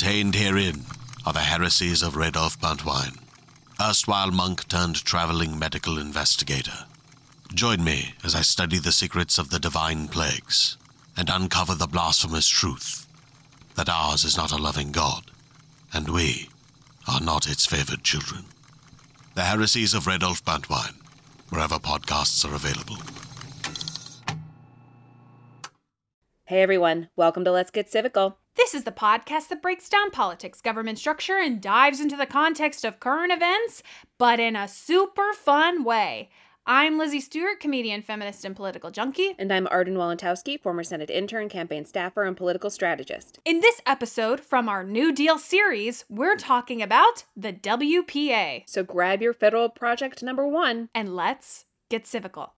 Contained herein are the heresies of Radolf Buntwine, erstwhile monk turned traveling medical investigator. Join me as I study the secrets of the divine plagues and uncover the blasphemous truth that ours is not a loving God, and we are not its favored children. The heresies of Radolf Buntwine, wherever podcasts are available. Hey everyone, welcome to Let's Get Civical. This is the podcast that breaks down politics, government structure, and dives into the context of current events, but in a super fun way. I'm Lizzie Stewart, comedian, feminist, and political junkie. And I'm Arden Walentowski, former Senate intern, campaign staffer, and political strategist. In this episode from our New Deal series, we're talking about the WPA. So grab your federal project number one. And let's get civical.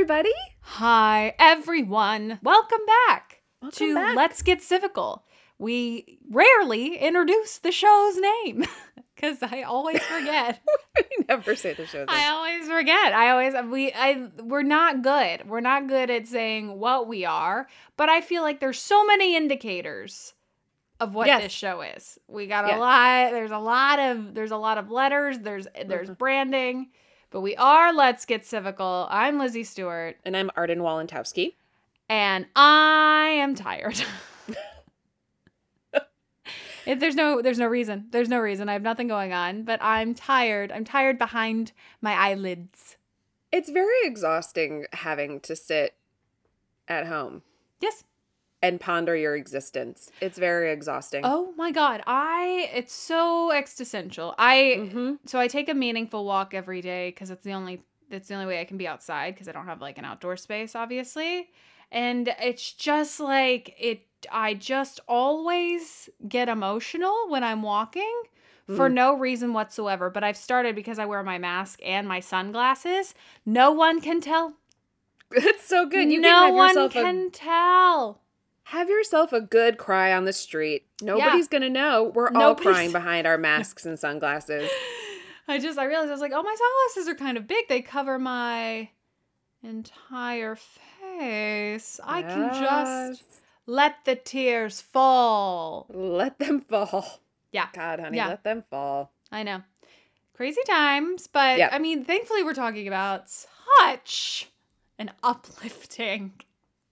Everybody! Hi, everyone. Welcome back Welcome to back. Let's Get Civical. We rarely introduce the show's name because I always forget. we never say the show. I always forget. I always we I we're not good. We're not good at saying what we are, but I feel like there's so many indicators of what Yes. this show is. We got a lot there's a lot of there's a lot of letters, there's there's Mhm. branding, but we are Let's Get Civical. I'm Lizzie Stewart and I'm Arden Walentowski. and I am tired. If there's no there's no reason. There's no reason. I have nothing going on, but I'm tired. I'm tired behind my eyelids. It's very exhausting having to sit at home Yes. And ponder your existence. It's very exhausting. Oh my god. I it's so existential. I hmm so I take a meaningful walk every day cuz it's the only it's the only way I can be outside cuz I don't have like an outdoor space obviously. And it's just like it I just always get emotional when I'm walking for Mm. no reason whatsoever, but I've started because I wear my mask and my sunglasses. No one can tell. It's so good. You no can have one can a tell. Have yourself a good cry on the street. Nobody's gonna know. We're all crying behind our masks and sunglasses. I just I realized I was like, oh, my sunglasses are kind of big. They cover my entire face. I can just let the tears fall. let them fall. Yeah, God, honey, Yeah. let them fall. I know. Crazy times, but Yeah. I mean, thankfully we're talking about such an uplifting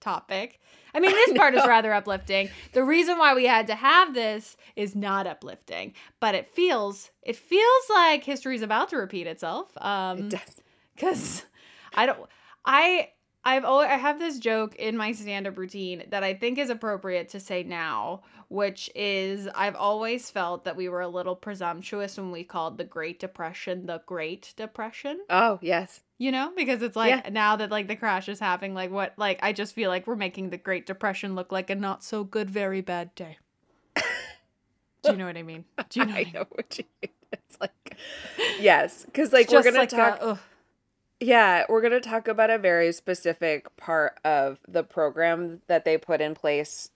topic. I mean, this part is rather uplifting. The reason why we had to have this is not uplifting, but it feels it feels like history is about to repeat itself. Um it does. because I don't I I've always I have this joke in my stand-up routine that I think is appropriate to say now, which is I've always felt that we were a little presumptuous when we called the Great Depression the Great Depression. Oh yes. You know, because it's like Yeah. now that like the crash is happening, like what like I just feel like we're making the Great Depression look like a not so good, very bad day. Do you know what I mean? Do you know? what I mean? know what you mean. It's like yes, because like we're gonna like talk. ugh. Yeah, we're going to talk about a very specific part of the program that they put in place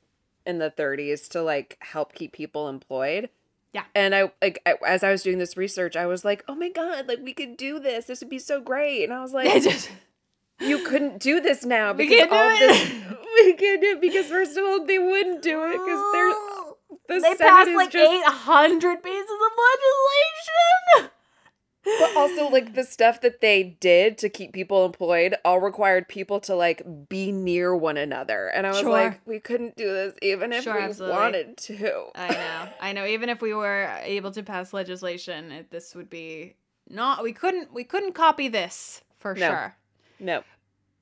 in the 30s to like help keep people employed. Yeah. And I like I, as I was doing this research, I was like, "Oh my god, like we could do this. This would be so great." And I was like, "You couldn't do this now because all this we can't do it because first of all, they wouldn't do it because they're oh. the they Senate passed like just- 800 pieces of legislation. But also, like the stuff that they did to keep people employed all required people to like be near one another. And I was Sure. like, we couldn't do this even if Sure, we absolutely. wanted to. I know. I know. Even if we were able to pass legislation, it, this would be not. We couldn't. We couldn't copy this for No. sure. No.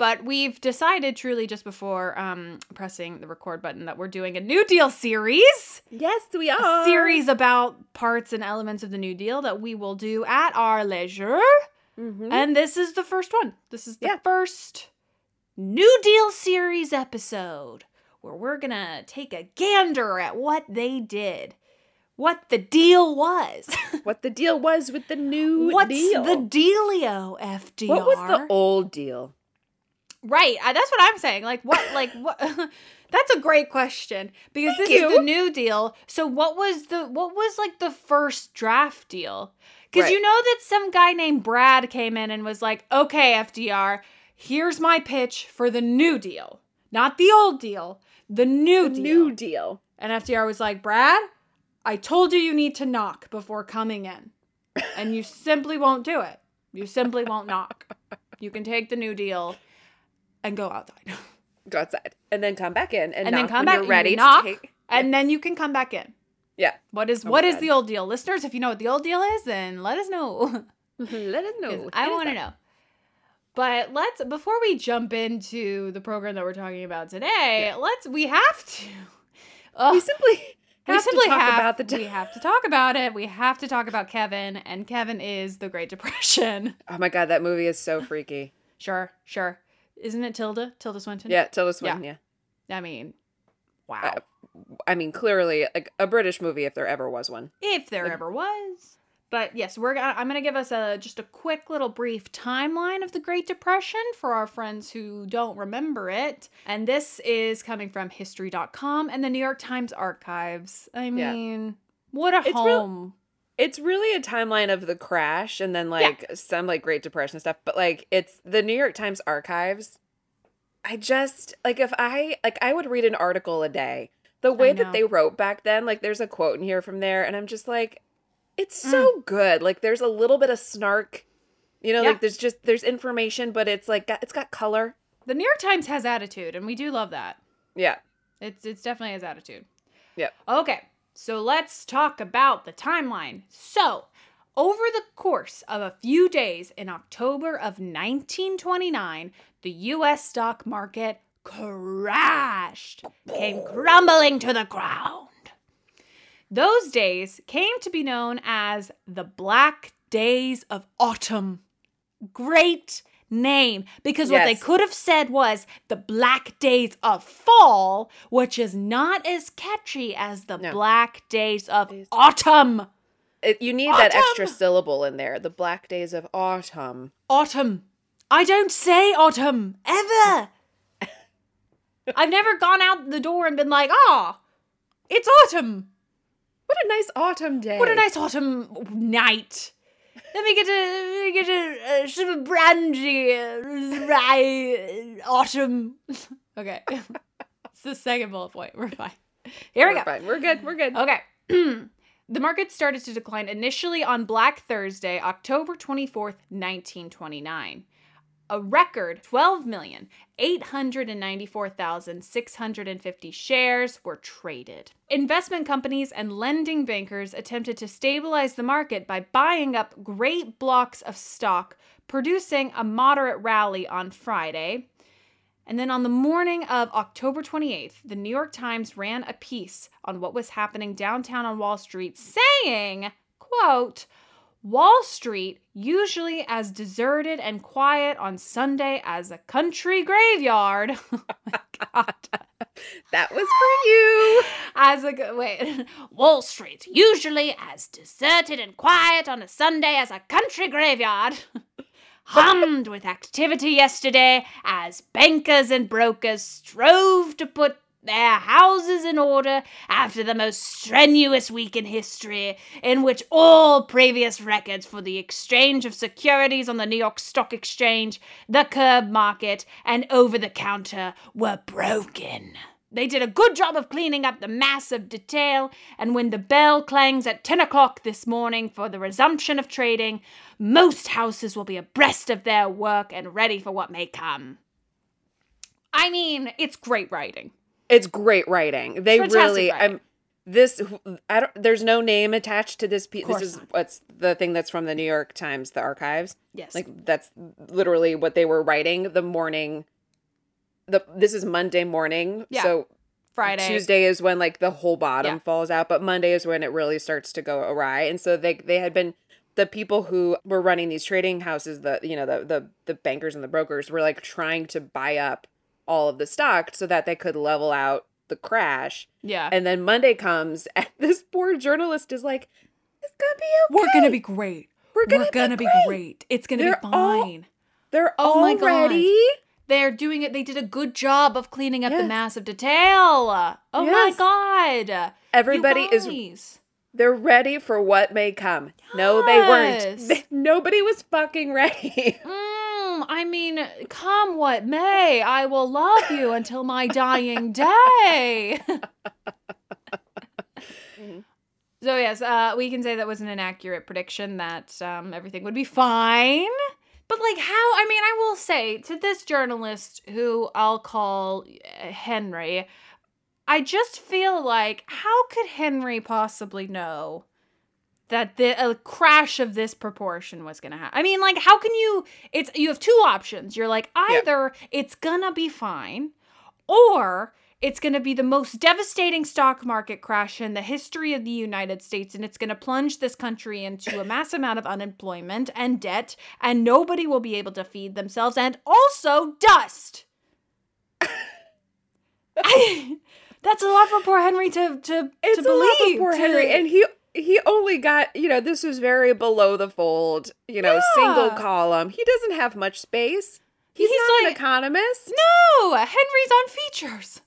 But we've decided, truly, just before um, pressing the record button, that we're doing a New Deal series. Yes, we are. A series about parts and elements of the New Deal that we will do at our leisure. Mhm. And this is the first one. This is the Yeah. first New Deal series episode where we're going to take a gander at what they did, what the deal was. What the deal was with the new Deal. What's deal? the dealio, FDR? what was the old deal? Right. I, that's what I'm saying. Like what like what That's a great question because Thank this is the new deal. So what was the what was like the first draft deal? Cuz Right. you know that some guy named Brad came in and was like, "Okay, FDR, here's my pitch for the new deal. Not the old deal, the new The deal." new deal. And FDR was like, Brad, I told you you need to knock before coming in. And you simply won't do it. You simply won't knock. You can take the new deal and go outside. Go outside and then come back in and, And then come back ready to knock. take. And then you can come back in. Yeah. What is oh what is God. the old deal? Listeners, if you know what the old deal is, then let us know. Let us know. I want to know. But let's before we jump into the program that we're talking about today, let's we have to. Ugh. We simply we simply to talk have, about the. we have to talk about it. We have to talk about Kevin, and Kevin is the Great Depression. oh my god, that movie is so freaky. Sure, sure. Isn't it Tilda? Tilda Swinton? Yeah, Tilda Swinton. Yeah. I mean, wow. Uh, I mean, clearly, like a British movie, if there ever was one. if there like- ever was. But yes, we're gonna, I'm going to give us a just a quick little brief timeline of the Great Depression for our friends who don't remember it. And this is coming from history.com and the New York Times archives. I Yeah. mean, what a It's real- home. It's really a timeline of the crash and then like some like Great Depression stuff, but like it's the New York Times archives. I just like if I like I would read an article a day. The way that they wrote back then, like there's a quote in here from there, and I'm just like, it's so mm. good. Like there's a little bit of snark, you know, Yeah. like there's just there's information, but it's like got, it's got color. the New York Times has attitude, and we do love that. Yeah, It's it's definitely has attitude. Yeah. Okay, so let's talk about the timeline. So, over the course of a few days in October of 1929, the U.S. stock market crashed, came crumbling to the ground. Those days came to be known as the Black Days of Autumn. Great name because what they could have said was the Black Days of Fall, which is not as catchy as the No. Black Days of Days- Autumn. it, you need that extra syllable in there. The Black Days of Autumn. Autumn. I don't say autumn ever. I've never gone out the door and been like, ah, it's autumn. What a nice autumn day. What a nice autumn night. Let me get a let me get a, uh, some brandy, uh, rye, uh, autumn. okay, it's the second bullet point. We're fine. Here we We're go. fine. We're good. We're good. Okay. the market started to decline initially on Black Thursday, October 24th, 1929. A record 12,894,650 shares were traded. Investment companies and lending bankers attempted to stabilize the market by buying up great blocks of stock, producing a moderate rally on Friday. And then on the morning of October 28th, the New York Times ran a piece on what was happening downtown on Wall Street saying, quote, Wall Street, usually as deserted and quiet on Sunday as a country graveyard. oh my god. That was for you. As a go- wait, Wall Street, usually as deserted and quiet on a Sunday as a country graveyard, hummed with activity yesterday as bankers and brokers strove to put their houses in order after the most strenuous week in history, in which all previous records for the exchange of securities on the New York Stock Exchange, the curb market, and over the counter were broken. They did a good job of cleaning up the mass of detail, and when the bell clangs at 10 o'clock this morning for the resumption of trading, most houses will be abreast of their work and ready for what may come. I mean, it's great writing. It's great writing. They Fantastic really. writing. I'm this. I don't. There's no name attached to this piece. This is not. what's the thing that's from the New York Times, the archives. Yes. Like that's literally what they were writing the morning. The this is Monday morning. Yeah. So Friday. Tuesday is when like the whole bottom Yeah. falls out, but Monday is when it really starts to go awry. And so they they had been the people who were running these trading houses, the you know the the the bankers and the brokers were like trying to buy up all of the stock so that they could level out the crash. Yeah. And then Monday comes, and this poor journalist is like, "It's gonna be okay. We're gonna be great. We're gonna, We're gonna be, be great. great. It's gonna They're be all- fine. They're Oh all God. ready. They're doing it. They did a good job of cleaning up the massive detail. Oh Yes. my god. Everybody is they're ready for what may come. No, they weren't. Yes. Nobody was fucking ready. Mm, I mean, come what may, I will love you until my dying day. so yes, uh, we can say that was an inaccurate prediction that um, everything would be fine. But like, how? I mean, I will say to this journalist who I'll call uh, Henry, I just feel like how could Henry possibly know? That the a crash of this proportion was gonna happen. I mean, like, how can you? It's you have two options. You're like either it's gonna be fine, or it's gonna be the most devastating stock market crash in the history of the United States, and it's gonna plunge this country into a mass amount of unemployment and debt, and nobody will be able to feed themselves, and also dust. I, that's a lot for poor Henry to to It's to a lot for believe. poor to- Henry, and he he only got you know this was very below the fold, you know, single column. He doesn't have much space. He's, He's not an economist. No, Henry's on features.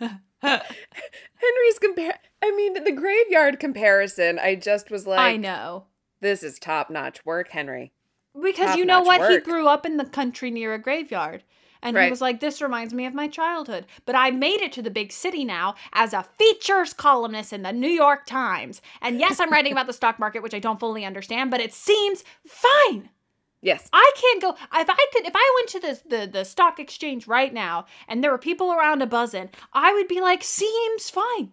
Henry's compare. I mean, the graveyard comparison. I just was like, I know. this is top notch work, Henry. Because you know Top-notch what? He grew up in the country near a graveyard. And he was like, this reminds me of my childhood. But I made it to the big city now as a features columnist in the New York Times. And yes, I'm writing about the stock market, which I don't fully understand, but it seems fine. Yes, I can't go if I could if I went to the, the the stock exchange right now and there were people around a buzzing, I would be like, seems fine.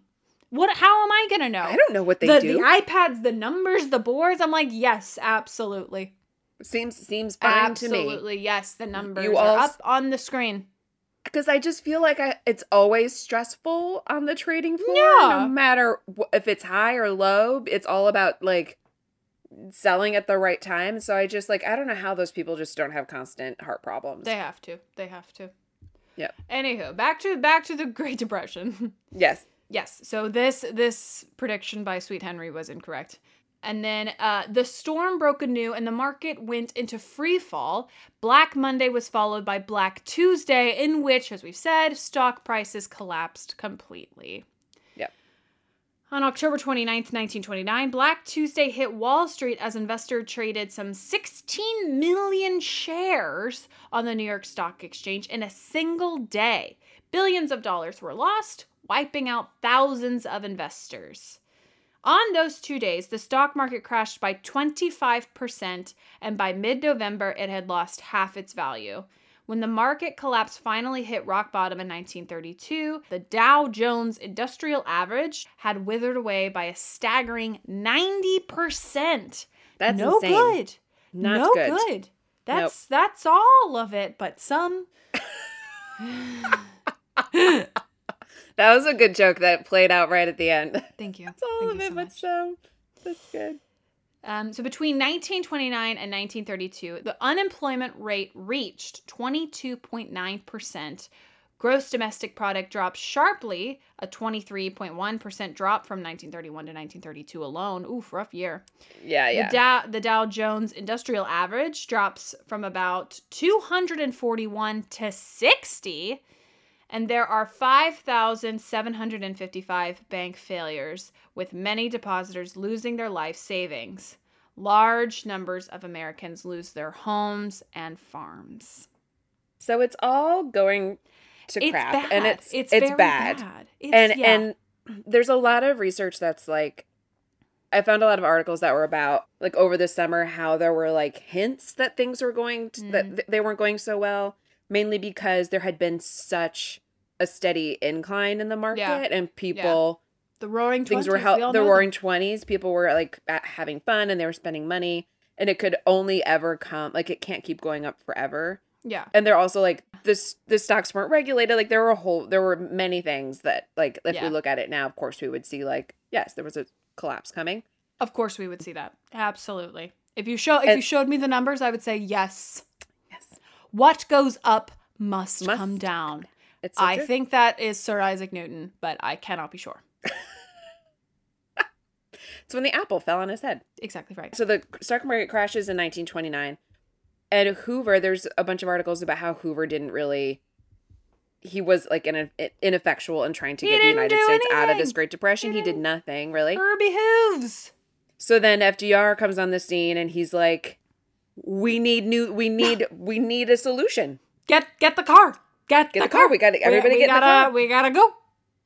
What how am I gonna know? I don't know what they the, do. the iPads, the numbers, the boards. I'm like, yes, absolutely. Seems seems fine to me. Absolutely, yes. The numbers You are all up on the screen. because I just feel like I, it's always stressful on the trading floor. Yeah. No matter if it's high or low, it's all about like selling at the right time. So I just like I don't know how those people just don't have constant heart problems. They have to. They have to. Yep. Anywho, back to back to the Great Depression. Yes. yes. So this this prediction by Sweet Henry was incorrect. And then uh, the storm broke anew and the market went into free fall. Black Monday was followed by Black Tuesday, in which, as we've said, stock prices collapsed completely. Yep. On October 29th, 1929, Black Tuesday hit Wall Street as investors traded some 16 million shares on the New York Stock Exchange in a single day. Billions of dollars were lost, wiping out thousands of investors. On those two days, the stock market crashed by 25%, and by mid November, it had lost half its value. When the market collapse finally hit rock bottom in 1932, the Dow Jones Industrial Average had withered away by a staggering 90%. That's no insane. good. Not no good. good. That's that's all of it, but some. That was a good joke that played out right at the end. Thank you. It's all Thank of it, so but so. That's good. Um, so between 1929 and 1932, the unemployment rate reached 22.9%, Gross domestic product dropped sharply, a 23.1% drop from 1931 to 1932 alone. Oof, rough year. Yeah, yeah. The Dow, the Dow Jones Industrial Average drops from about 241 to 60. And there are 5,755 bank failures, with many depositors losing their life savings. Large numbers of Americans lose their homes and farms. so it's all going to It's crap bad. and it's it's, it's, very bad. It's, and yeah. and there's a lot of research that's like I found a lot of articles that were about like over the summer how there were like hints that things were going to, that Mm. th- they weren't going so well mainly because there had been such a steady incline in the market Yeah. and people the Roaring things 20s, were we hel- the roaring them. 20s people were like at- having fun and they were spending money and it could only ever come like it can't keep going up forever Yeah. and they're also like this the stocks weren't regulated like there were a whole there were many things that like if Yeah. we look at it now of course we would see like yes there was a collapse coming Of course we would see that. Absolutely. If you show if And- you showed me the numbers, I would say yes. yes What goes up must, Must come down. I think that is Sir Isaac Newton, but I cannot be sure. it's when the apple fell on his head Exactly right. so the stock market crashes in 1929 and hoover there's a bunch of articles about how hoover didn't really he was like in ineffectual in trying to He get the united states out of this great depression He he did mm-hmm. nothing really Herbie Hooves. So then FDR comes on the scene and he's like, "We need new. We need. we need a solution. Get get the car. Get, Get the car. We gotta- everybody we, get in the gotta, car. We gotta go.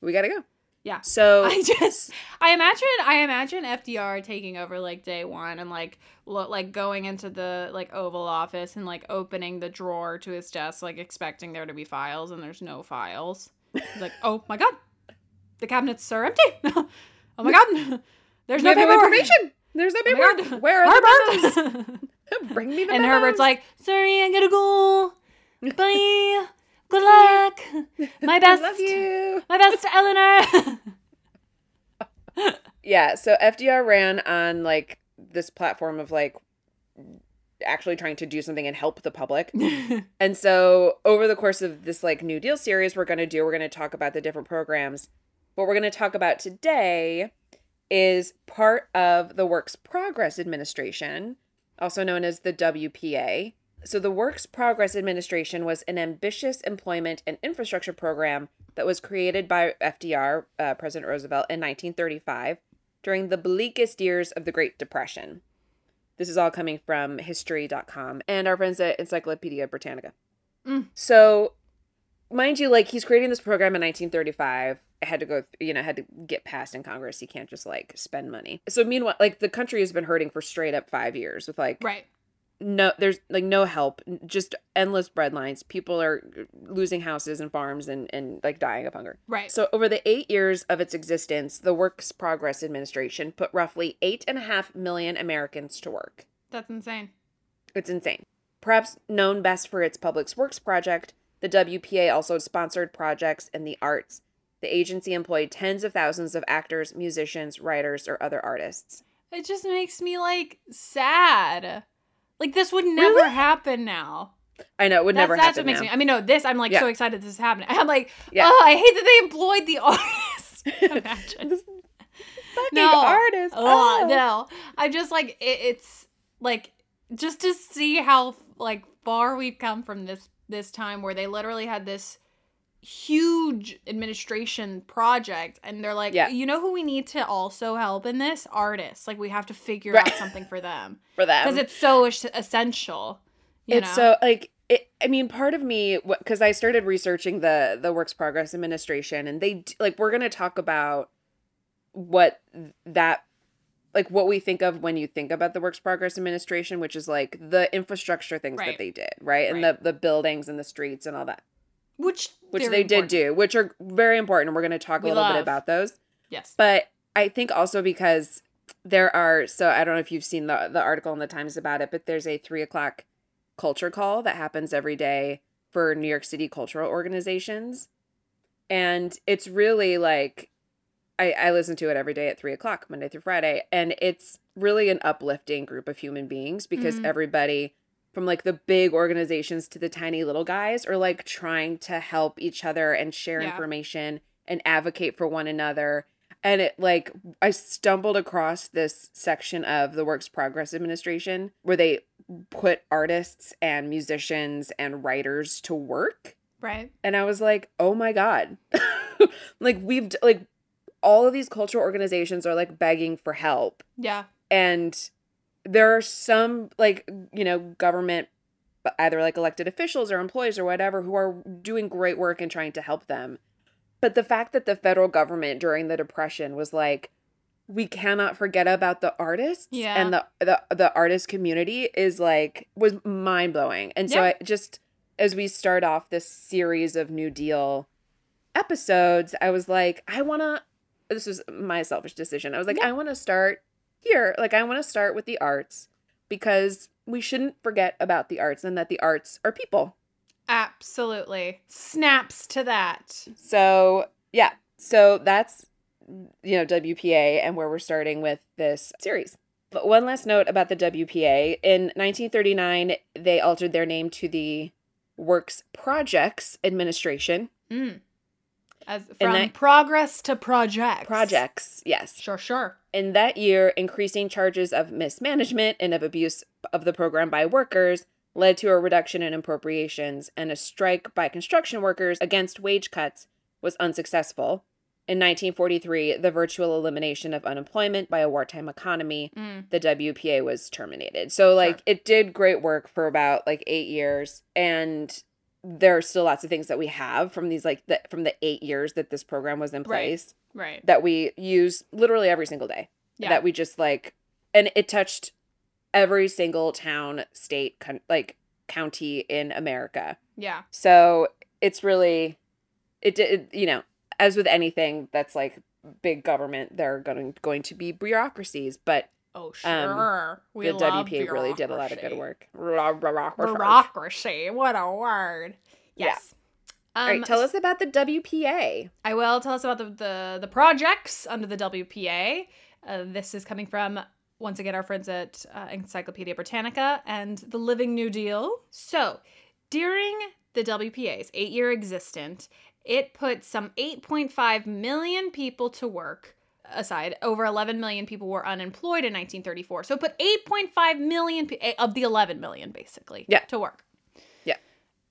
We gotta go." Yeah. So I just I imagine I imagine FDR taking over like day one and like lo- like going into the like Oval Office and like opening the drawer to his desk like expecting there to be files and there's no files. He's like, oh my god, the cabinets are empty. oh my god, there's no paperwork. information. There's no Oh paperwork. God. Where are the memos? Bring me the and memos. Herbert's like, sorry, I gotta go. Bye. Good luck. My best. I love you. My best, Eleanor. Yeah. So FDR ran on like this platform of like actually trying to do something and help the public. And so over the course of this like New Deal series we're going to do, we're going to talk about the different programs. What we're going to talk about today is part of the Works Progress Administration, also known as the WPA. So the Works Progress Administration was an ambitious employment and infrastructure program that was created by FDR, uh, President Roosevelt, in 1935 during the bleakest years of the Great Depression. This is all coming from history.com and our friends at Encyclopedia Britannica. Mm. So, mind you, like he's creating this program in 1935. It had to go, you know, had to get passed in Congress. He can't just like spend money. So, meanwhile, like the country has been hurting for straight up five years with like right. No, there's like no help, just endless bread lines. People are uh, losing houses and farms and, and like dying of hunger. Right. So, over the eight years of its existence, the Works Progress Administration put roughly eight and a half million Americans to work. That's insane. It's insane. Perhaps known best for its Public Works project, the WPA also sponsored projects in the arts. The agency employed tens of thousands of actors, musicians, writers, or other artists. It just makes me like sad. Like this would never Really? happen now. I know it would that's, never that's happen what makes now. me. I mean, no, this I'm like Yeah. so excited this is happening. I'm like, Yeah. oh, I hate that they employed the artist. Imagine. Fucking No. artist. Oh, Oh. no. I just like it, it's like just to see how like far we've come from this this time where they literally had this huge administration project and they're like Yeah. you know who we need to also help in this artists like we have to figure Right. out something for them for them. because it's so es- essential you it's know? so like it, I mean, part of me because I started researching the the Works Progress Administration, and they like we're gonna talk about what that like what we think of when you think about the Works Progress Administration, which is like the infrastructure things Right. that they did, right, and Right. the the buildings and the streets and all that, which which they did do, which are very important. We're gonna talk a We little bit about those. yes But I think also because there are so I don't know if you've seen the the article in the Times about it, but there's a three o'clock culture call that happens every day for New York City cultural organizations. And it's really like I, I listen to it every day at three o'clock, Monday through Friday. And it's really an uplifting group of human beings because Mhm. everybody from like the big organizations to the tiny little guys are like trying to help each other and share Yeah. information and advocate for one another. And it like I stumbled across this section of the Works Progress Administration where they put artists and musicians and writers to work Right. and I was like, "Oh my god." like we've like all of these cultural organizations are like begging for help Yeah. and there are some like you know government either like elected officials or employees or whatever who are doing great work and trying to help them but the fact that the federal government during the depression was like we cannot forget about the artists Yeah. and the, the the artist community is like was mind-blowing and so Yeah. I just as we start off this series of new deal episodes i was like i want to this was my selfish decision i was like Yeah. i want to start here like i want to start with the arts because we shouldn't forget about the arts and that the arts are people Absolutely. Snaps to that. so yeah so that's you know wpa and where we're starting with this series but one last note about the wpa in 1939 they altered their name to the works projects administration Mm. As from that- progress to projects. projects yes Sure, sure. In that year, increasing charges of mismanagement and of abuse of the program by workers led to a reduction in appropriations, and a strike by construction workers against wage cuts was unsuccessful. In 1943, the virtual elimination of unemployment by a wartime economy, Mm. the WPA was terminated. So, like, Sure. it did great work for about like eight years, and there are still lots of things that we have from these like the, from the eight years that this program was in Right. place Right. that we use literally every single day. Yeah. That we just like, and it touched every single town, state, con- like county in America. Yeah. So it's really, it did, you know, as with anything that's like big government, there are going going to be bureaucracies, but Oh, sure. we the WPA really did a lot of good work. Bureaucracy. What a word. Yeah. Yes. Um, All right, tell us about the WPA. I will tell us about the the, the projects under the WPA. Uh, this is coming from once again our friends at uh, Encyclopedia Britannica and the Living New Deal. So during the WPA's eight year existence, it put some 8.5 million people to work. Aside, over 11 million people were unemployed in 1934. So it put 8.5 million eh, of the 11 million basically Yeah. to work Yeah.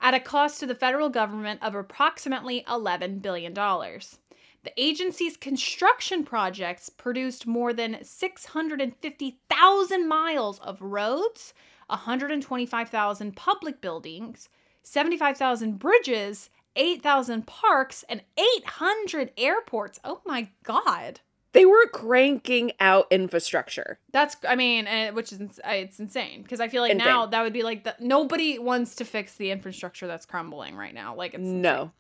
at a cost to the federal government of approximately $11 billion. The agency's construction projects produced more than 650,000 miles of roads, 125,000 public buildings, 75,000 bridges, 8,000 parks, and 800 airports. Oh my God. They were cranking out infrastructure. That's, I mean, which is, it's insane because I feel like Insane. now that would be like the, nobody wants to fix the infrastructure that's crumbling right now. Like, it's. No,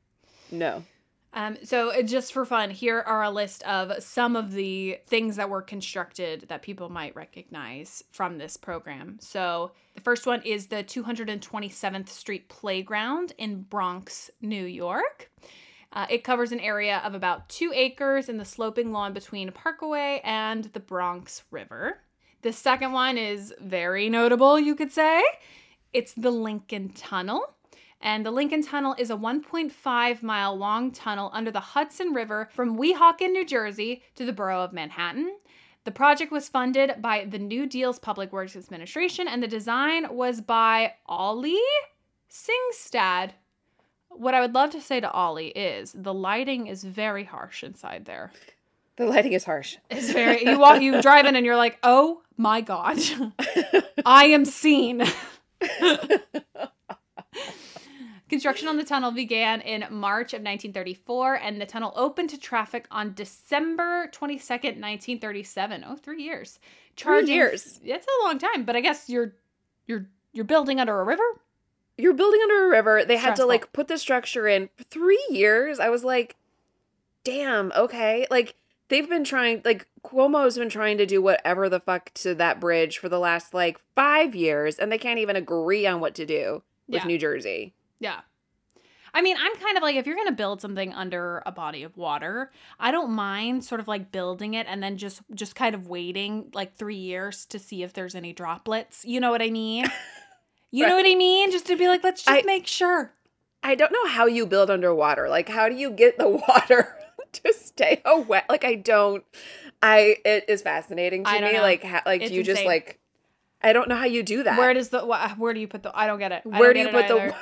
no. Um, so uh, just for fun, here are a list of some of the things that were constructed that people might recognize from this program. So the first one is the 227th Street Playground in Bronx, New York. Uh, it covers an area of about two acres in the sloping lawn between Parkway and the Bronx River. The second one is very notable, you could say. It's the Lincoln Tunnel. And the Lincoln Tunnel is a 1.5 mile long tunnel under the Hudson River from Weehawken, New Jersey to the borough of Manhattan. The project was funded by the New Deal's Public Works Administration, and the design was by Ollie Singstad. What I would love to say to Ollie is the lighting is very harsh inside there. The lighting is harsh. It's very you walk you drive in and you're like, oh my god, I am seen. Construction on the tunnel began in March of 1934, and the tunnel opened to traffic on December 22nd, 1937. Oh, three years. Charging, years. It's a long time, but I guess you're you're you're building under a river. You're building under a river. They had to like put the structure in for three years. I was like, damn, okay. Like they've been trying, like Cuomo's been trying to do whatever the fuck to that bridge for the last like five years, and they can't even agree on what to do with Yeah. New Jersey. Yeah. I mean, I'm kind of like, if you're going to build something under a body of water, I don't mind sort of like building it and then just, just kind of waiting like three years to see if there's any droplets. You know what I mean? You Right. know what I mean? Just to be like, let's just I- make sure. I don't know how you build underwater. Like, how do you get the water to stay away? Like, I don't. I it is fascinating to me. know. Like, how, like It's do you just like? I don't know how you do that. Where does the wh- where do you put the? I don't get it. Where don't you put it the?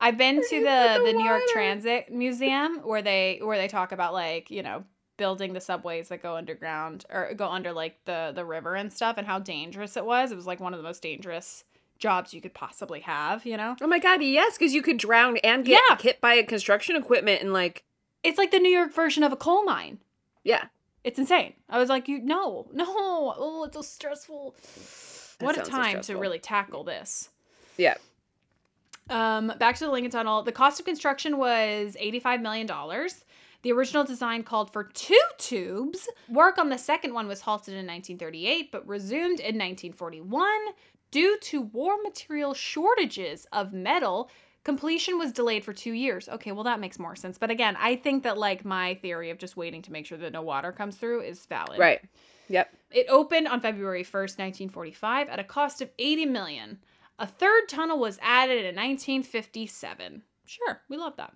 I've been Where to the the the New York? Transit Museum where they where they talk about like you know building the subways that go underground or go under like the the river and stuff and how dangerous it was. It was like one of the most dangerous jobs you could possibly have. You know, Oh my god, yes, because you could drown and get Yeah. hit by a construction equipment and like, it's like the New York version of a coal mine. yeah. It's insane. I was like, you no, no, oh, it's so stressful. That what a sounds so time to really tackle this. Yeah. Um, back to the Lincoln Tunnel. The cost of construction was $85 million. The original design called for two tubes. Work on the second one was halted in 1938, but resumed in 1941. Due to war material shortages of metal, completion was delayed for two years. Okay, well, that makes more sense. But again, I think that like my theory of just waiting to make sure that no water comes through is valid. Right. Yep. It opened on February 1st, 1945 at a cost of 80 million. A third tunnel was added in 1957. Sure, we love that.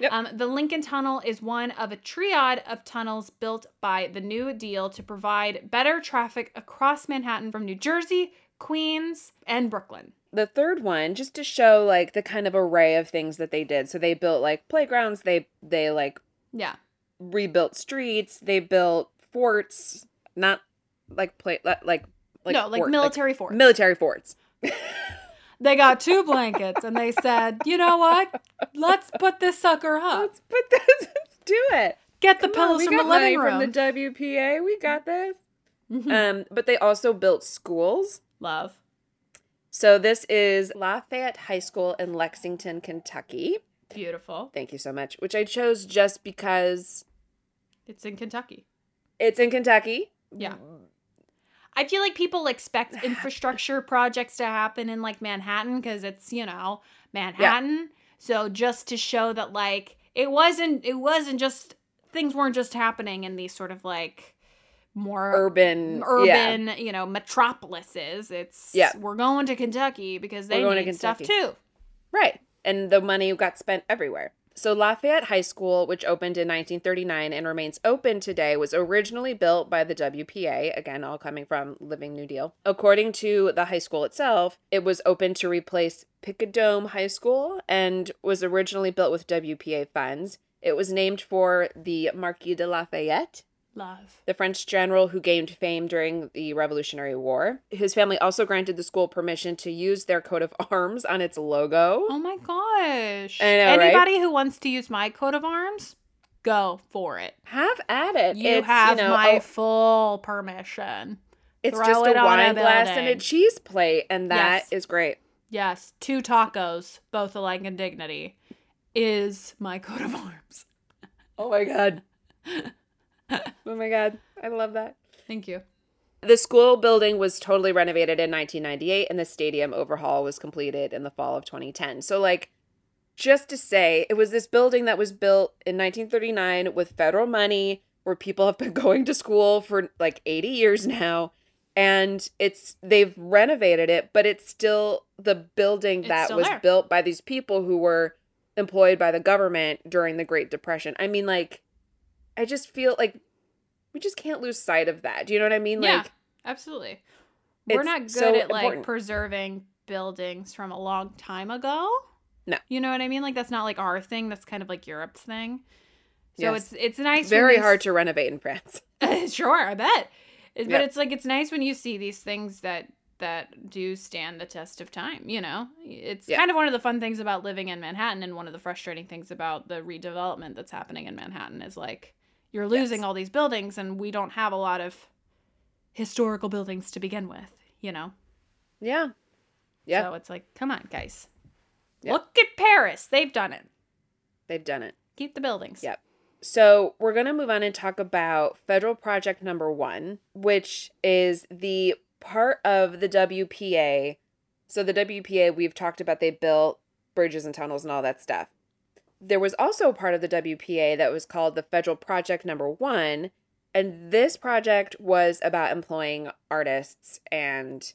Yep. Um, the Lincoln Tunnel is one of a triad of tunnels built by the New Deal to provide better traffic across Manhattan from New Jersey, Queens, and Brooklyn. The third one, just to show like the kind of array of things that they did. So they built like playgrounds. They they like Yeah. rebuilt streets. They built forts. Not like play like like no, like fort- military forts. military forts. they got two blankets and they said, you know what? Let's put this sucker up. Let's put this. Let's do it. Get the Come on, pillows we from the living room. from the WPA. We got this. Mhm. Um, but they also built schools. Love. So this is Lafayette High School in Lexington, Kentucky. Beautiful. Thank you so much. Which I chose just because It's in Kentucky. it's in Kentucky. Yeah. I feel like people expect infrastructure projects to happen in like Manhattan because it's, you know, Manhattan. So just to show that like it wasn't it wasn't just things weren't just happening in these sort of like more Urban, yeah. urban, you know, metropolises. It's Yeah. we're going to Kentucky because they We're to need stuff too. Right. And the money got spent everywhere. So Lafayette High School, which opened in 1939 and remains open today, was originally built by the WPA, again, all coming from Living New Deal. According to the high school itself, it was open to replace Picadome High School and was originally built with WPA funds. It was named for the Marquis de Lafayette, Love. the French general who gained fame during the Revolutionary War. His family also granted the school permission to use their coat of arms on its logo. Oh my gosh. I know, right? Anybody who wants to use my coat of arms, go for it. Have at it. You It's, have know, my oh, full permission. it's throw just it a on a wine glass and a cheese plate, and that is Yes. great. Yes, two tacos, both alike in dignity, is my coat of arms. Oh my god. oh my god. I love that. Thank you. The school building was totally renovated in 1998 and the stadium overhaul was completed in the fall of 2010. So like just to say, it was this building that was built in 1939 with federal money where people have been going to school for like 80 years now and it's they've renovated it, but it's still the building It's that was there. built by these people who were employed by the government during the Great Depression. I mean like I just feel like we just can't lose sight of that. Do you know what I mean? yeah, Like absolutely. We're not good so at like important. preserving buildings from a long time ago. No. You know what I mean? Like that's not like our thing. That's kind of like Europe's thing. So Yes. it's it's nice. very hard to renovate in France. sure, I bet. But it's like it's nice when you see these things that that do stand the test of time. You know, it's Yeah. kind of one of the fun things about living in Manhattan, and one of the frustrating things about the redevelopment that's happening in Manhattan is like you're losing Yes. all these buildings, and we don't have a lot of historical buildings to begin with. You know, Yeah. Yeah. so it's like, come on, guys, Yeah. look at Paris. They've done it. They've done it. Keep the buildings. Yep. So we're going to move on and talk about federal project number one, which is the part of the WPA. So the WPA, we've talked about, they built bridges and tunnels and all that stuff. There was also a part of the WPA that was called the federal project number one. And this project was about employing artists and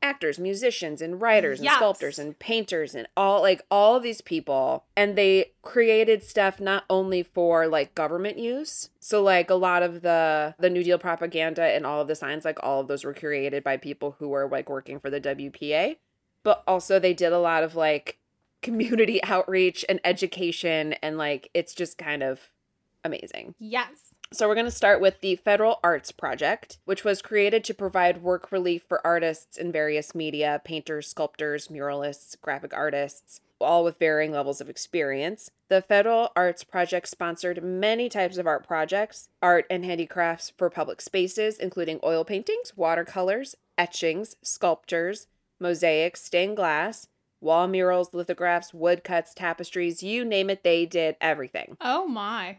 actors, musicians, and writers, and Yes. sculptors, and painters, and all like all of these people. And they created stuff not only for like government use. So like a lot of the the New Deal propaganda and all of the signs, like all of those were created by people who were like working for the WPA. But also they did a lot of like community outreach and education, and like it's just kind of amazing. Yes. So we're going to start with the Federal Arts Project, which was created to provide work relief for artists in various media, painters, sculptors, muralists, graphic artists, all with varying levels of experience. The Federal Arts Project sponsored many types of art projects, art and handicrafts for public spaces, including oil paintings, watercolors, etchings, sculptures, mosaics, stained glass, wall murals, lithographs, woodcuts, tapestries, you name it, they did everything. Oh my.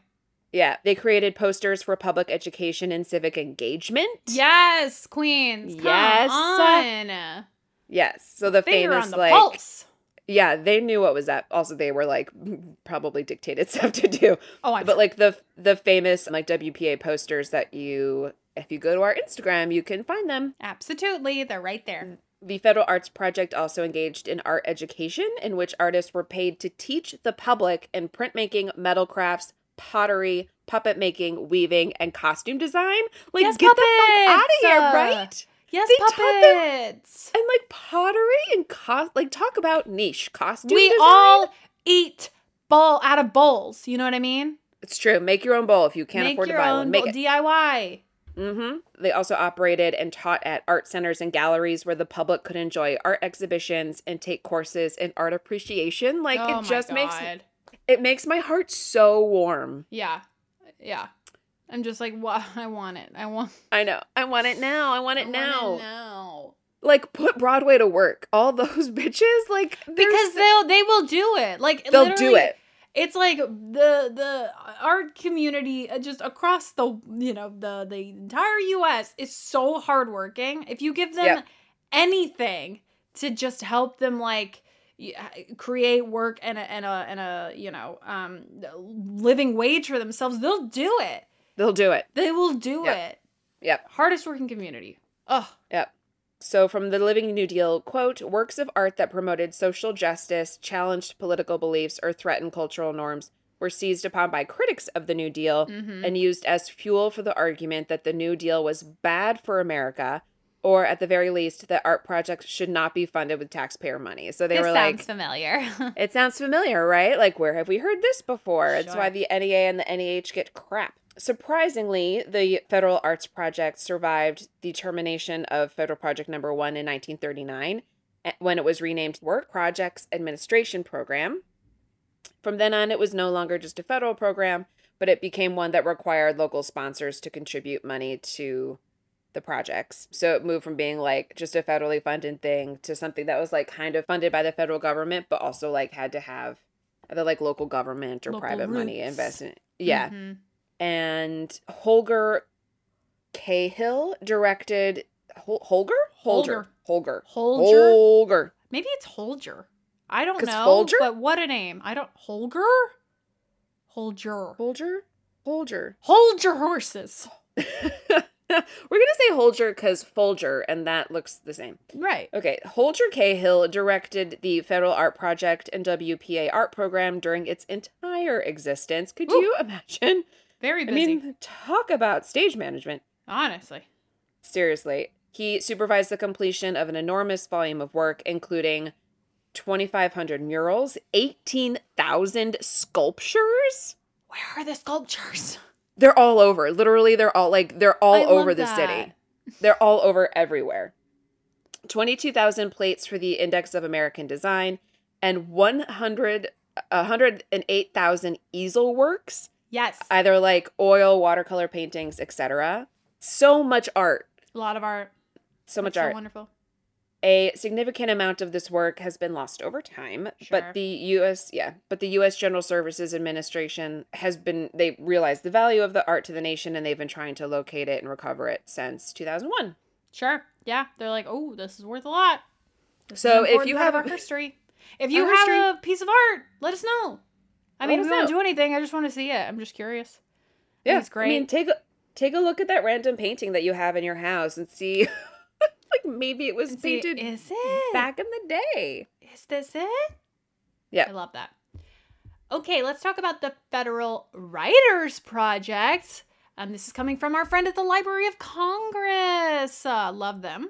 Yeah, they created posters for public education and civic engagement. Yes, Queens. Yes. on. Yes. So the Finger famous the like pulse. yeah, they knew what was up. Also, they were like probably dictated stuff to do. Oh, I'm But like the the famous like WPA posters that you if you go to our Instagram, you can find them. absolutely. They're right there. Mm. The Federal Arts Project also engaged in art education, in which artists were paid to teach the public in printmaking, metal crafts, pottery, puppet making, weaving, and costume design. Like, Yes, get the fuck out of puppets! here, right? Yes, They taught them- puppets. And like pottery and cost, like talk about niche costume. We design. all eat bowl out of bowls. You know what I mean? It's true. Make your own bowl if you can't Make afford to your buy own one. Make bowl. it. DIY. Hmm They also operated and taught at art centers and galleries where the public could enjoy art exhibitions and take courses in art appreciation. Like oh it just my makes it makes my heart so warm. Yeah. Yeah. I'm just like, what? I want it. I want I know. I want it now. I want I it want now. now. Like put Broadway to work. All those bitches, like Because they'll they will do it. Like they'll do it. It's like the the art community uh, just across the you know the the entire U.S. is so hardworking. If you give them Yep. anything to just help them like create work and a and a and a you know um living wage for themselves, they'll do it. They'll do it. They will do Yep. it. Yep. Hardest working community. Oh. Yep. So, from the Living New Deal, quote, works of art that promoted social justice, challenged political beliefs, or threatened cultural norms were seized upon by critics of the New Deal Mhm. and used as fuel for the argument that the New Deal was bad for America, or at the very least, that art projects should not be funded with taxpayer money. So they this were sounds like, familiar. it sounds familiar, right? Like, where have we heard this before? It's why the NEA and the NEH get crap. Surprisingly, the Federal Arts Project survived the termination of Federal Project Number One in 1939 eh, when it was renamed Work Projects Administration Program. From then on, it was no longer just a federal program, but it became one that required local sponsors to contribute money to the projects. So it moved from being like just a federally funded thing to something that was like kind of funded by the federal government, but also like had to have either like local government or Local private money roots. invest in it. Yeah. Mhm. And Holger Cahill directed Hol- Holger? Holger. Holger. Holger. Holger. Maybe it's Holger. I don't know. Folger? But what a name. I don't Holger? Holger. Holger? Holger. Hold your horses. We're gonna say Holger because Folger, and that looks the same. Right. Okay, Holger Cahill directed the Federal Art Project and WPA art program during its entire existence. Could Ooh. you imagine? Very busy. I mean, talk about stage management. honestly. Seriously. He supervised the completion of an enormous volume of work, including 2,500 murals, 18,000 sculptures. Where are the sculptures? They're all over. Literally, they're all like, they're all I over the that. city. They're all over everywhere. 22,000 plates for the Index of American Design and 100, 108,000 easel works, Yes. either like oil, watercolor paintings, etc. So much art. a lot of art. So much That's art. Wonderful. A significant amount of this work has been lost over time, Sure. but the US, yeah, but the US General Services Administration has been they realized the value of the art to the nation and they've been trying to locate it and recover it since 2001. Sure. Yeah. They're like, oh, this is worth a lot. This So if you have a- history, if you have history- a piece of art, let us know. I mean, we won't know. do anything. I just want to see it. I'm just curious. Yeah, it's great. I mean, take a take a look at that random painting that you have in your house and see like maybe it was See, painted is it? back in the day. Is this it? Yeah. I love that. Okay, let's talk about the Federal Writers Project. Um, this is coming from our friend at the Library of Congress. Uh, love them.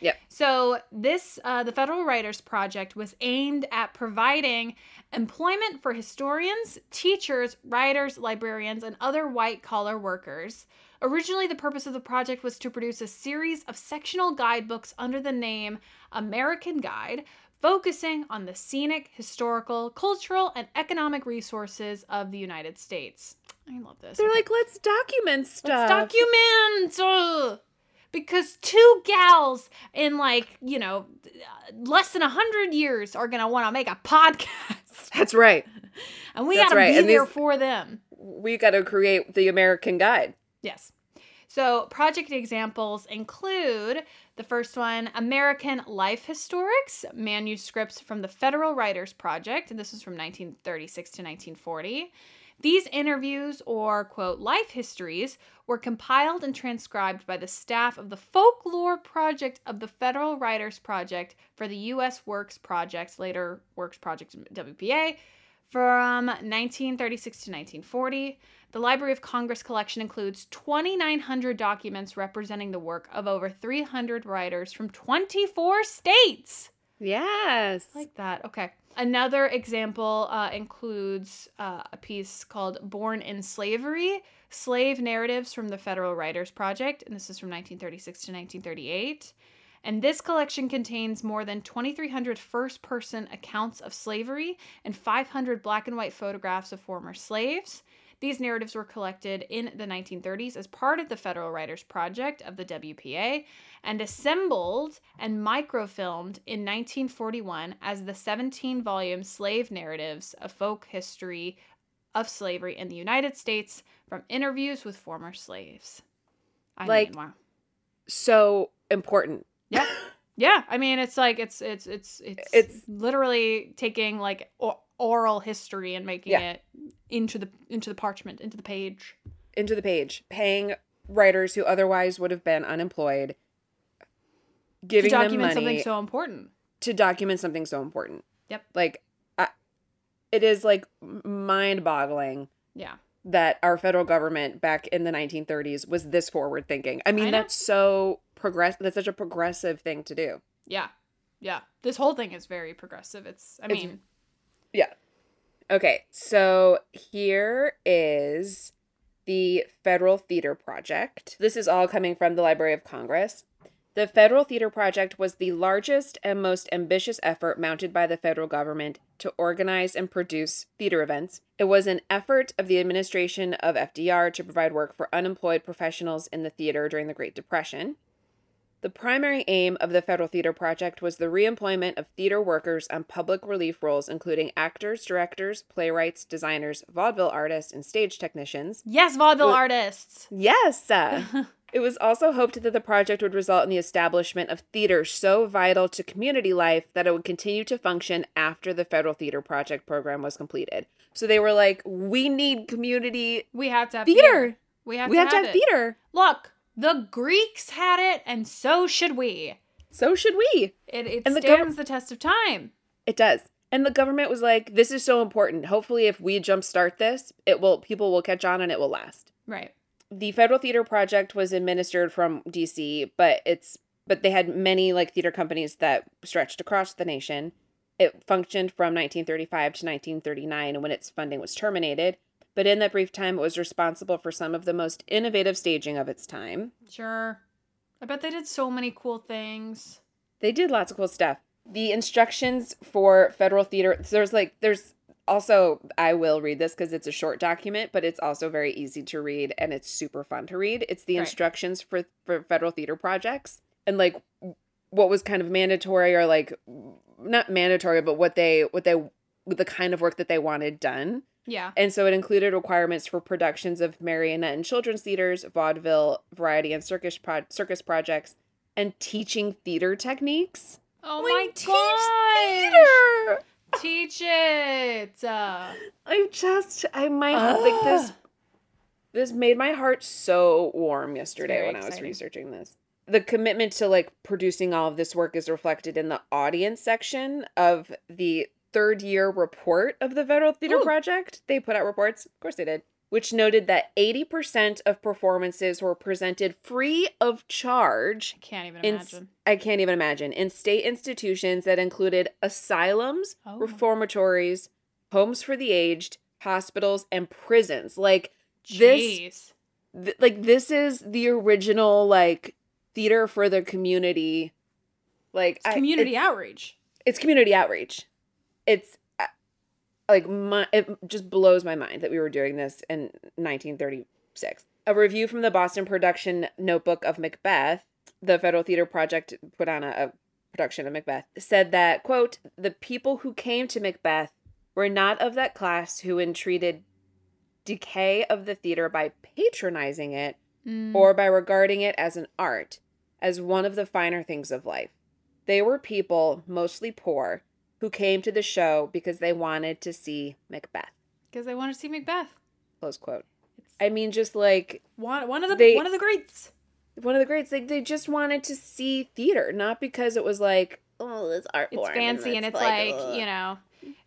Yep. So this, uh, the Federal Writers Project, was aimed at providing employment for historians, teachers, writers, librarians, and other white collar workers. Originally, the purpose of the project was to produce a series of sectional guidebooks under the name American Guide, focusing on the scenic, historical, cultural, and economic resources of the United States. I love this. They're Okay. like, let's document stuff. Let's document. Ugh. Because two gals in like, you know, less than a hundred years are gonna want to make a podcast. That's right. And we gotta right, be and there these- for them. We got to create the American Guide. Yes. So, project examples include the first one American Life Histories, manuscripts from the Federal Writers Project, and this is from 1936 to 1940. These interviews, or quote, life histories, were compiled and transcribed by the staff of the Folklore Project of the Federal Writers Project for the U.S. Works Project, later Works Project WPA, from 1936 to 1940. The Library of Congress collection includes 2,900 documents representing the work of over 300 writers from 24 states. Yes. Like that. Okay. Another example uh, includes uh, a piece called Born in Slavery Slave Narratives from the Federal Writers Project. And this is from 1936 to 1938. And this collection contains more than 2,300 first person accounts of slavery and 500 black and white photographs of former slaves. These narratives were collected in the 1930s as part of the Federal Writers Project of the WPA and assembled and microfilmed in 1941 as the 17 volume Slave Narratives of Folk History of Slavery in the United States from interviews with former slaves. I Like- mean, wow. so important. Yeah. Yeah, I mean it's like it's it's it's it's It's- literally taking like o- oral history and making Yeah. it into the into the parchment, into the page. Into the page, paying writers who otherwise would have been unemployed, giving to them document money something so important. to document something so important. Yep. Like, it is like mind-boggling Yeah. that our federal government back in the 1930s was this forward thinking. I mean, I that's so progress. That's such a progressive thing to do. Yeah. Yeah. This whole thing is very progressive. It's I It's- yeah. Okay, so here is the Federal Theater Project. This is all coming from the Library of Congress. The Federal Theater Project was the largest and most ambitious effort mounted by the federal government to organize and produce theater events. It was an effort of the administration of FDR to provide work for unemployed professionals in the theater during the Great Depression. The primary aim of the Federal Theater Project was the reemployment of theater workers on public relief rolls, including actors, directors, playwrights, designers, vaudeville artists, and stage technicians. yes, vaudeville artists. Yes! Uh, it was also hoped that the project would result in the establishment of theater so vital to community life that it would continue to function after the Federal Theater Project program was completed. So they were like, we need community We have to have theater. We have we to have to have it. theater. Look, the Greeks had it and so should we. So should we. It it And the stands gov- the test of time. It does. And the government was like, this is so important. Hopefully, if we jumpstart this, it will people will catch on and it will last. Right. The Federal Theater Project was administered from DC, but it's but they had many like theater companies that stretched across the nation. It functioned from 1935 to 1939 when its funding was terminated. But in that brief time, it was responsible for some of the most innovative staging of its time. Sure. I bet they did so many cool things. They did lots of cool stuff. The instructions for federal theater, so there's like, there's also, I will read this because it's a short document, but it's also very easy to read and it's super fun to read. It's the Right. instructions for, for federal theater projects and like what was kind of mandatory or like not mandatory, but what they, what they, the kind of work that they wanted done. Yeah. And so it included requirements for productions of marionette and children's theaters, vaudeville, variety, and circus pro- circus projects, and teaching theater techniques. Oh Like, my teach god. theater! Teach it. Uh, I just, I might like this. This made my heart so warm yesterday when I was researching this. the commitment to like producing all of this work is reflected in the audience section of the third year report of the Federal Theater Ooh. Project. They put out reports, of course they did, which noted that 80% of performances were presented free of charge. I can't even In, imagine. I can't even imagine. In state institutions that included asylums, Oh. reformatories, homes for the aged, hospitals, and prisons. Like this th- like this is the original like theater for the community like It's I- community it's, outreach. it's community outreach it's like my it just blows my mind that we were doing this in 1936 a review from the boston production notebook of macbeth the federal theater project put on a, a production of macbeth said that quote the people who came to macbeth were not of that class who entreated decay of the theater by patronizing it Mm. or by regarding it as an art, as one of the finer things of life. They were people, mostly poor, who came to the show because they wanted to see Macbeth. Because they wanted to see Macbeth. Close quote. It's I mean, just like one, one of the They- one of the greats. one of the greats, like they just wanted to see theater, not because it was like, oh, it's art It's fancy and it's like, ugh. you know,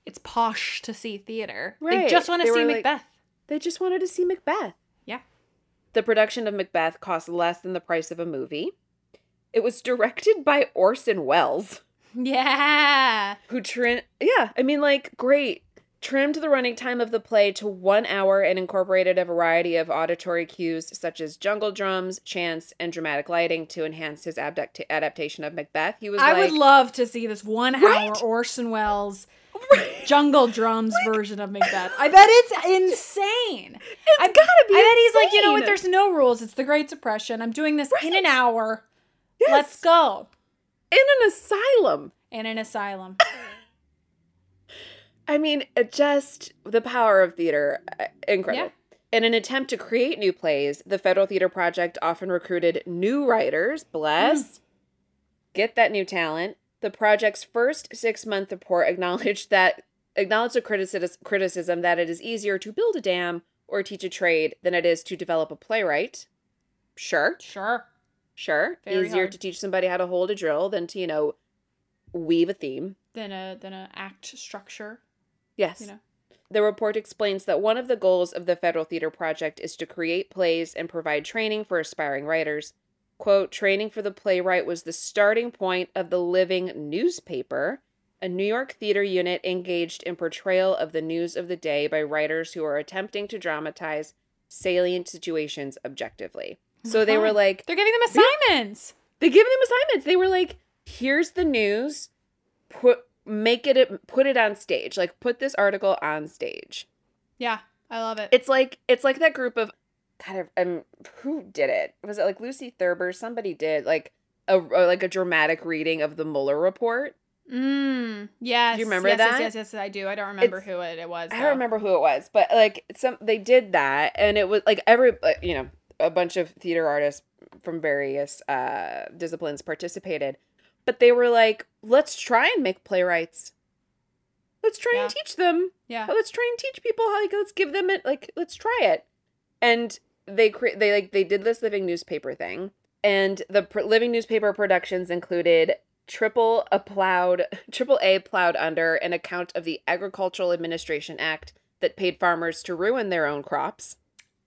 it's posh to see theater. Right. They just want to They see were like- Macbeth. They just wanted to see Macbeth. Yeah. The production of Macbeth cost less than the price of a movie. It was directed by Orson Welles. Yeah. who trim yeah i mean like great trimmed the running time of the play to one hour and incorporated a variety of auditory cues such as jungle drums chants and dramatic lighting to enhance his abdact- adaptation of macbeth he was I like would love to see this one Right? hour Orson Welles jungle drums version of Macbeth. I bet it's insane. it's I- gotta be I bet he's like, you know what? There's no rules. It's the Great Depression. I'm doing this in an hour. Yes, Let's go. In an asylum In an asylum. i mean it just the power of theater uh, incredible In an attempt to create new plays, the Federal Theater Project often recruited new writers. Bless. Get that new talent. The project's first six month report acknowledged that acknowledged the criticis- criticism that it is easier to build a dam or teach a trade than it is to develop a playwright. Sure, Sure. Sure. Very easier hard. to teach somebody how to hold a drill than to, you know, weave a theme. than a than a act structure. Yes. You know. The report explains that one of the goals of the Federal Theater Project is to create plays and provide training for aspiring writers. Quote, training for the playwright was the starting point of the Living newspaper, a New York theater unit engaged in portrayal of the news of the day by writers who are attempting to dramatize salient situations objectively. So they were like, They're giving them assignments. they give them assignments. They were like, here's the news, put make it put it on stage. Like put this article on stage. Yeah, I love it. It's like it's like that group of kind of um who did it? Was it like Lucy Thurber? Somebody did like a, like a dramatic reading of the Mueller report. Mm. Yes. remember yes, that? Yes, yes, yes, I do. I don't remember It's- who it, it was. I don't remember who it was, but like some they did that, and it was like every like, you know a bunch of theater artists from various uh disciplines participated, but they were like, let's try and make playwrights. Let's try and teach them Yeah. let's try and teach people how like let's give them it like let's try it and they cre- they like they did this living newspaper thing and the pr- living newspaper productions included triple a plowed triple a plowed under an account of the agricultural administration act that paid farmers to ruin their own crops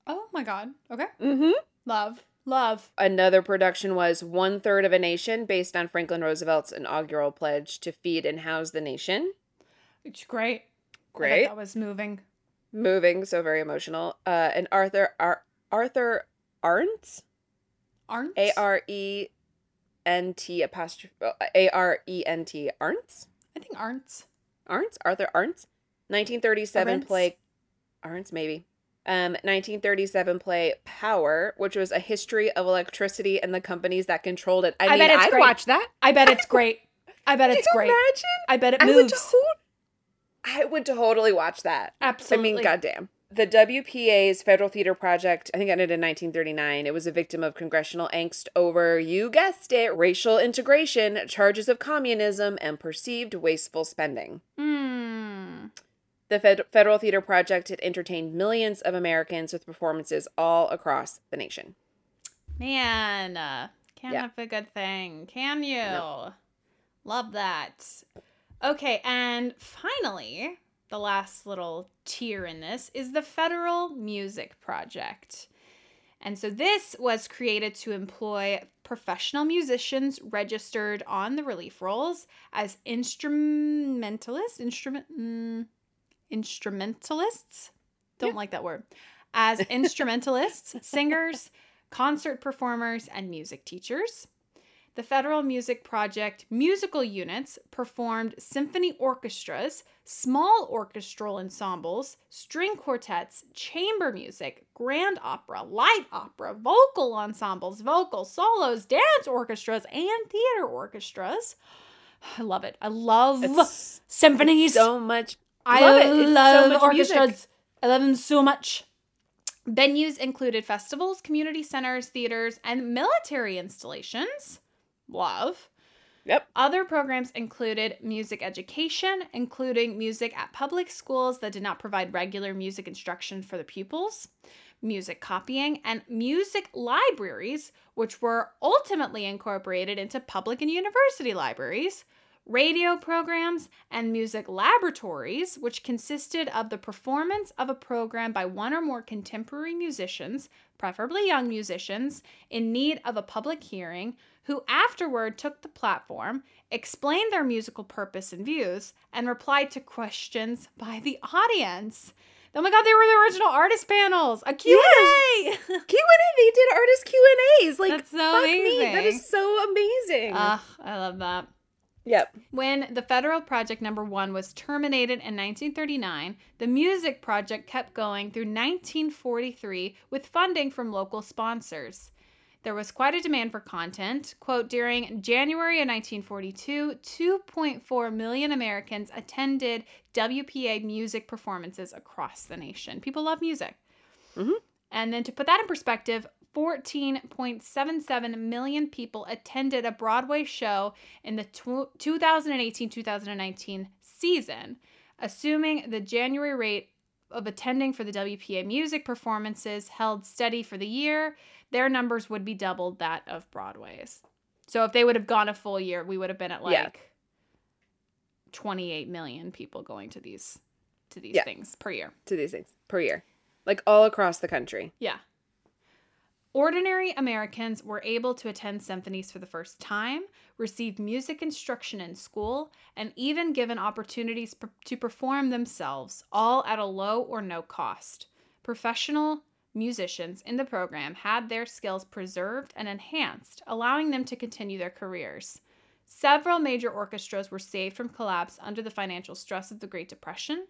Oh my god. Okay. mm-hmm Love. Love. another production was one third of a nation based on franklin roosevelt's inaugural pledge to feed and house the nation It's great. I great That was moving. moving so very emotional uh and arthur Ar- arthur arndt Aren't A R E N T apostrophe A R E N T Arntz I think aren't. Arntz Arthur Arntz 1937 Arntz? play Arntz maybe um 1937 play Power which was a history of electricity and the companies that controlled it I, I mean bet it's I'd great. watch that I bet it's great. I bet it's great. imagine I bet it I would moves. to- I would totally watch that Absolutely. I mean, goddamn. The WPA's Federal Theater Project, I think it ended in 1939. It was a victim of congressional angst over, you guessed it, racial integration, charges of communism, and perceived wasteful spending. Hmm. The Fed- Federal Theater Project had entertained millions of Americans with performances all across the nation. Man, uh, Can't Yeah. have a good thing, can you? No. Love that. Okay, and finally, the last little tier in this is the Federal Music Project. And so this was created to employ professional musicians registered on the relief rolls as instrumentalists, instrument mm, instrumentalists. Don't like that word. As instrumentalists, singers, concert performers, and music teachers. The Federal Music Project musical units performed symphony orchestras, small orchestral ensembles, string quartets, chamber music, grand opera, light opera, vocal ensembles, vocal solos, dance orchestras, and theater orchestras. I love it. I love It's symphonies. so much. I love it. It's so much orchestras. music. I love them so much. Venues included festivals, community centers, theaters, and military installations. Love. Yep. Other programs included music education, including music at public schools that did not provide regular music instruction for the pupils, music copying, and music libraries, which were ultimately incorporated into public and university libraries, radio programs, and music laboratories, which consisted of the performance of a program by one or more contemporary musicians, preferably young musicians, in need of a public hearing, who afterward took the platform, explained their musical purpose and views, and replied to questions by the audience. Oh my god, they were the original artist panels! A Q&A! Q and A. They did artist Q and A's. Like That's so fuck me. That is so amazing. Ah, I love that. Yep. When the Federal Project Number One was terminated in 1939, the Music Project kept going through 1943 with funding from local sponsors. There was quite a demand for content. Quote, during January of 1942, 2.4 million Americans attended WPA music performances across the nation. People love music. Mhm. And then to put that in perspective, 14.77 million people attended a Broadway show in the 2018 2019 season. Assuming the January rate of attending for the WPA music performances held steady for the year, their numbers would be doubled that of Broadway's. So if they would have gone a full year, we would have been at like Yeah. 28 million people going to these to these Yeah. things per year. To these things per year, like all across the country. Yeah. Ordinary Americans were able to attend symphonies for the first time, receive music instruction in school, and even given opportunities per- to perform themselves, all at a low or no cost. Professional musicians in the program had their skills preserved and enhanced, allowing them to continue their careers. Several major orchestras were saved from collapse under the financial stress of the Great Depression.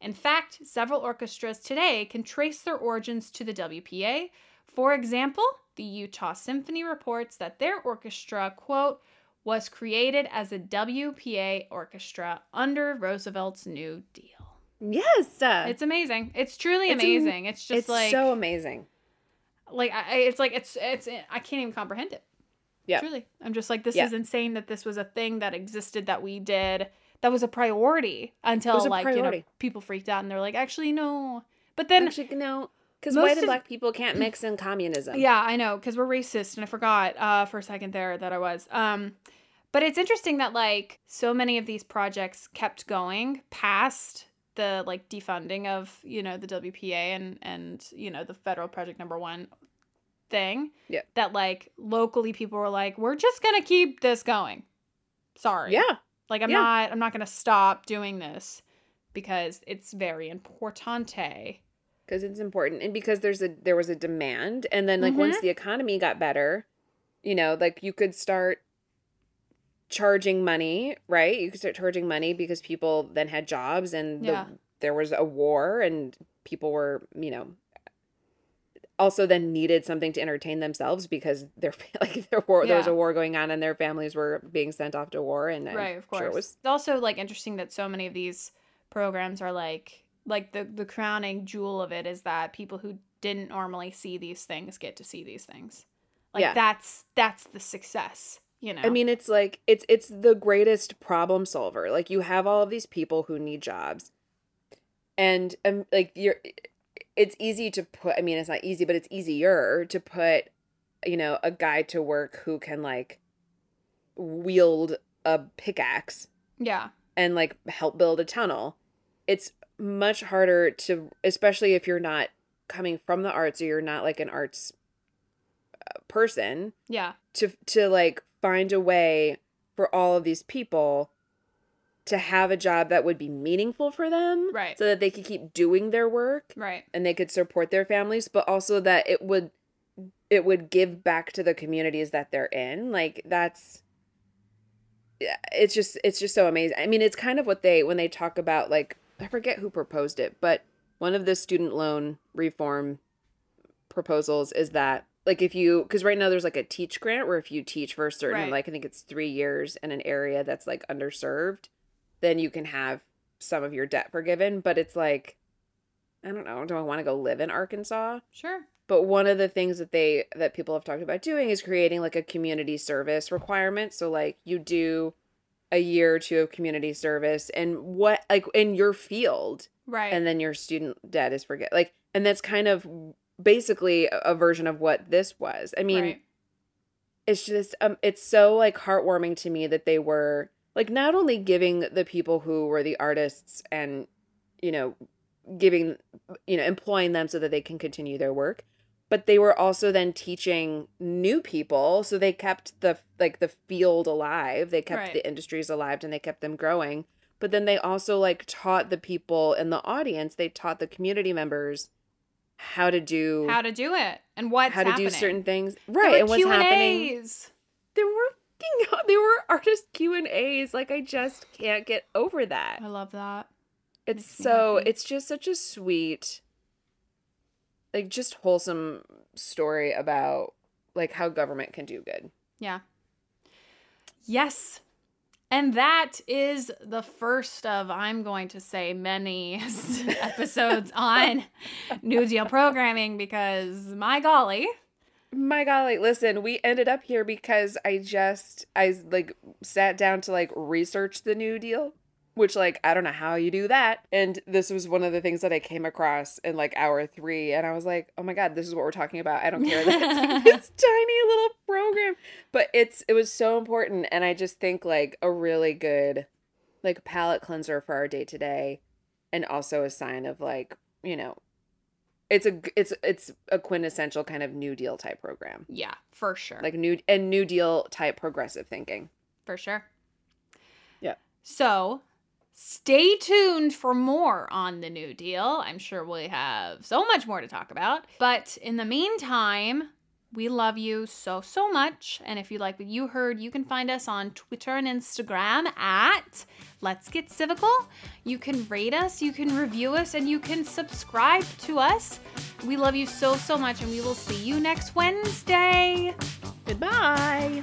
In fact, several orchestras today can trace their origins to the WPA. For example, the Utah Symphony reports that their orchestra, quote, was created as a WPA orchestra under Roosevelt's New Deal. Yes. Uh, It's amazing. It's truly It's am- amazing. it's just it's like so amazing. like I, it's like it's it's I can't even comprehend it. Yeah. Truly. I'm just like this Yeah. is insane that this was a thing that existed that we did that was a priority until was a like you know people freaked out and they're like actually no. But then Actually, no, because white and black people can't mix in communism. Yeah, I know, because we're racist, and I forgot uh, for a second there that I was. Um, but it's interesting that like so many of these projects kept going past the like defunding of you know the WPA and and you know the federal project number one thing. Yeah. That like locally people were like, we're just gonna keep this going. Sorry. Yeah. Like I'm Yeah. not I'm not gonna stop doing this because it's very importante. Because it's important and because there's a there was a demand and then like once Mhm. the economy got better you know like you could start charging money right you could start charging money because people then had jobs and the, Yeah. there was a war and people were you know also then needed something to entertain themselves because their like their war there was a war going on and their families were being sent off to war and I'm right of course sure it was it's also like interesting that so many of these programs are like like the the crowning jewel of it is that people who didn't normally see these things get to see these things like Yeah. that's that's the success you know I mean, it's like it's it's the greatest problem solver. Like you have all of these people who need jobs, and um, like you're, it's easy to put. I mean, it's not easy, but it's easier to put you know, a guy to work who can like wield a pickaxe Yeah. and like help build a tunnel. It's much harder to especially if you're not coming from the arts or you're not like an arts uh, person Yeah. to to like find a way for all of these people to have a job that would be meaningful for them Right. so that they could keep doing their work Right. and they could support their families but also that it would it would give back to the communities that they're in like that's yeah, it's just it's just so amazing i mean it's kind of what they when they talk about like i forget who proposed it but one of the student loan reform proposals is that like if you because right now there's like a teach grant where if you teach for a certain Right. like i think it's three years in an area that's like underserved then you can have some of your debt forgiven but it's like i don't know do i want to go live in arkansas Sure. but one of the things that they that people have talked about doing is creating like a community service requirement so like you do a year or two of community service and what like in your field Right. and then your student debt is forget like and that's kind of basically a, a version of what this was i mean right. it's just um it's so like heartwarming to me that they were like not only giving the people who were the artists and you know giving you know employing them so that they can continue their work but they were also then teaching new people so they kept the like the field alive they kept Right. the industries alive and they kept them growing but then they also like taught the people in the audience they taught the community members how to do How to do it and what how to happening. do certain things right and what's happening Q&As. there were there were artist Q and A's. Like I just can't get over that. I love that. It's makes so it's just such a sweet, like just wholesome story about like how government can do good. Yeah. Yes. And that is the first of, I'm going to say, many episodes on New Deal programming because, my golly, My golly, listen, we ended up here because I just I like sat down to like research the New Deal, which like I don't know how you do that. And this was one of the things that I came across in like hour 3 and I was like, "Oh my god, this is what we're talking about. I don't care that it's like this tiny little program." But it's it was so important and I just think like a really good like palate cleanser for our day to day and also a sign of like, you know, it's a it's it's a quintessential kind of new deal type program yeah, for sure. like new and new deal type progressive thinking for sure. Yeah. So stay tuned for more on the New Deal. I'm sure we have so much more to talk about. But in the meantime, we love you so, so much. And if you like what you heard, you can find us on Twitter and Instagram at Let's Get Civical. You can rate us, you can review us, and you can subscribe to us. We love you so, so much, and we will see you next Wednesday. goodbye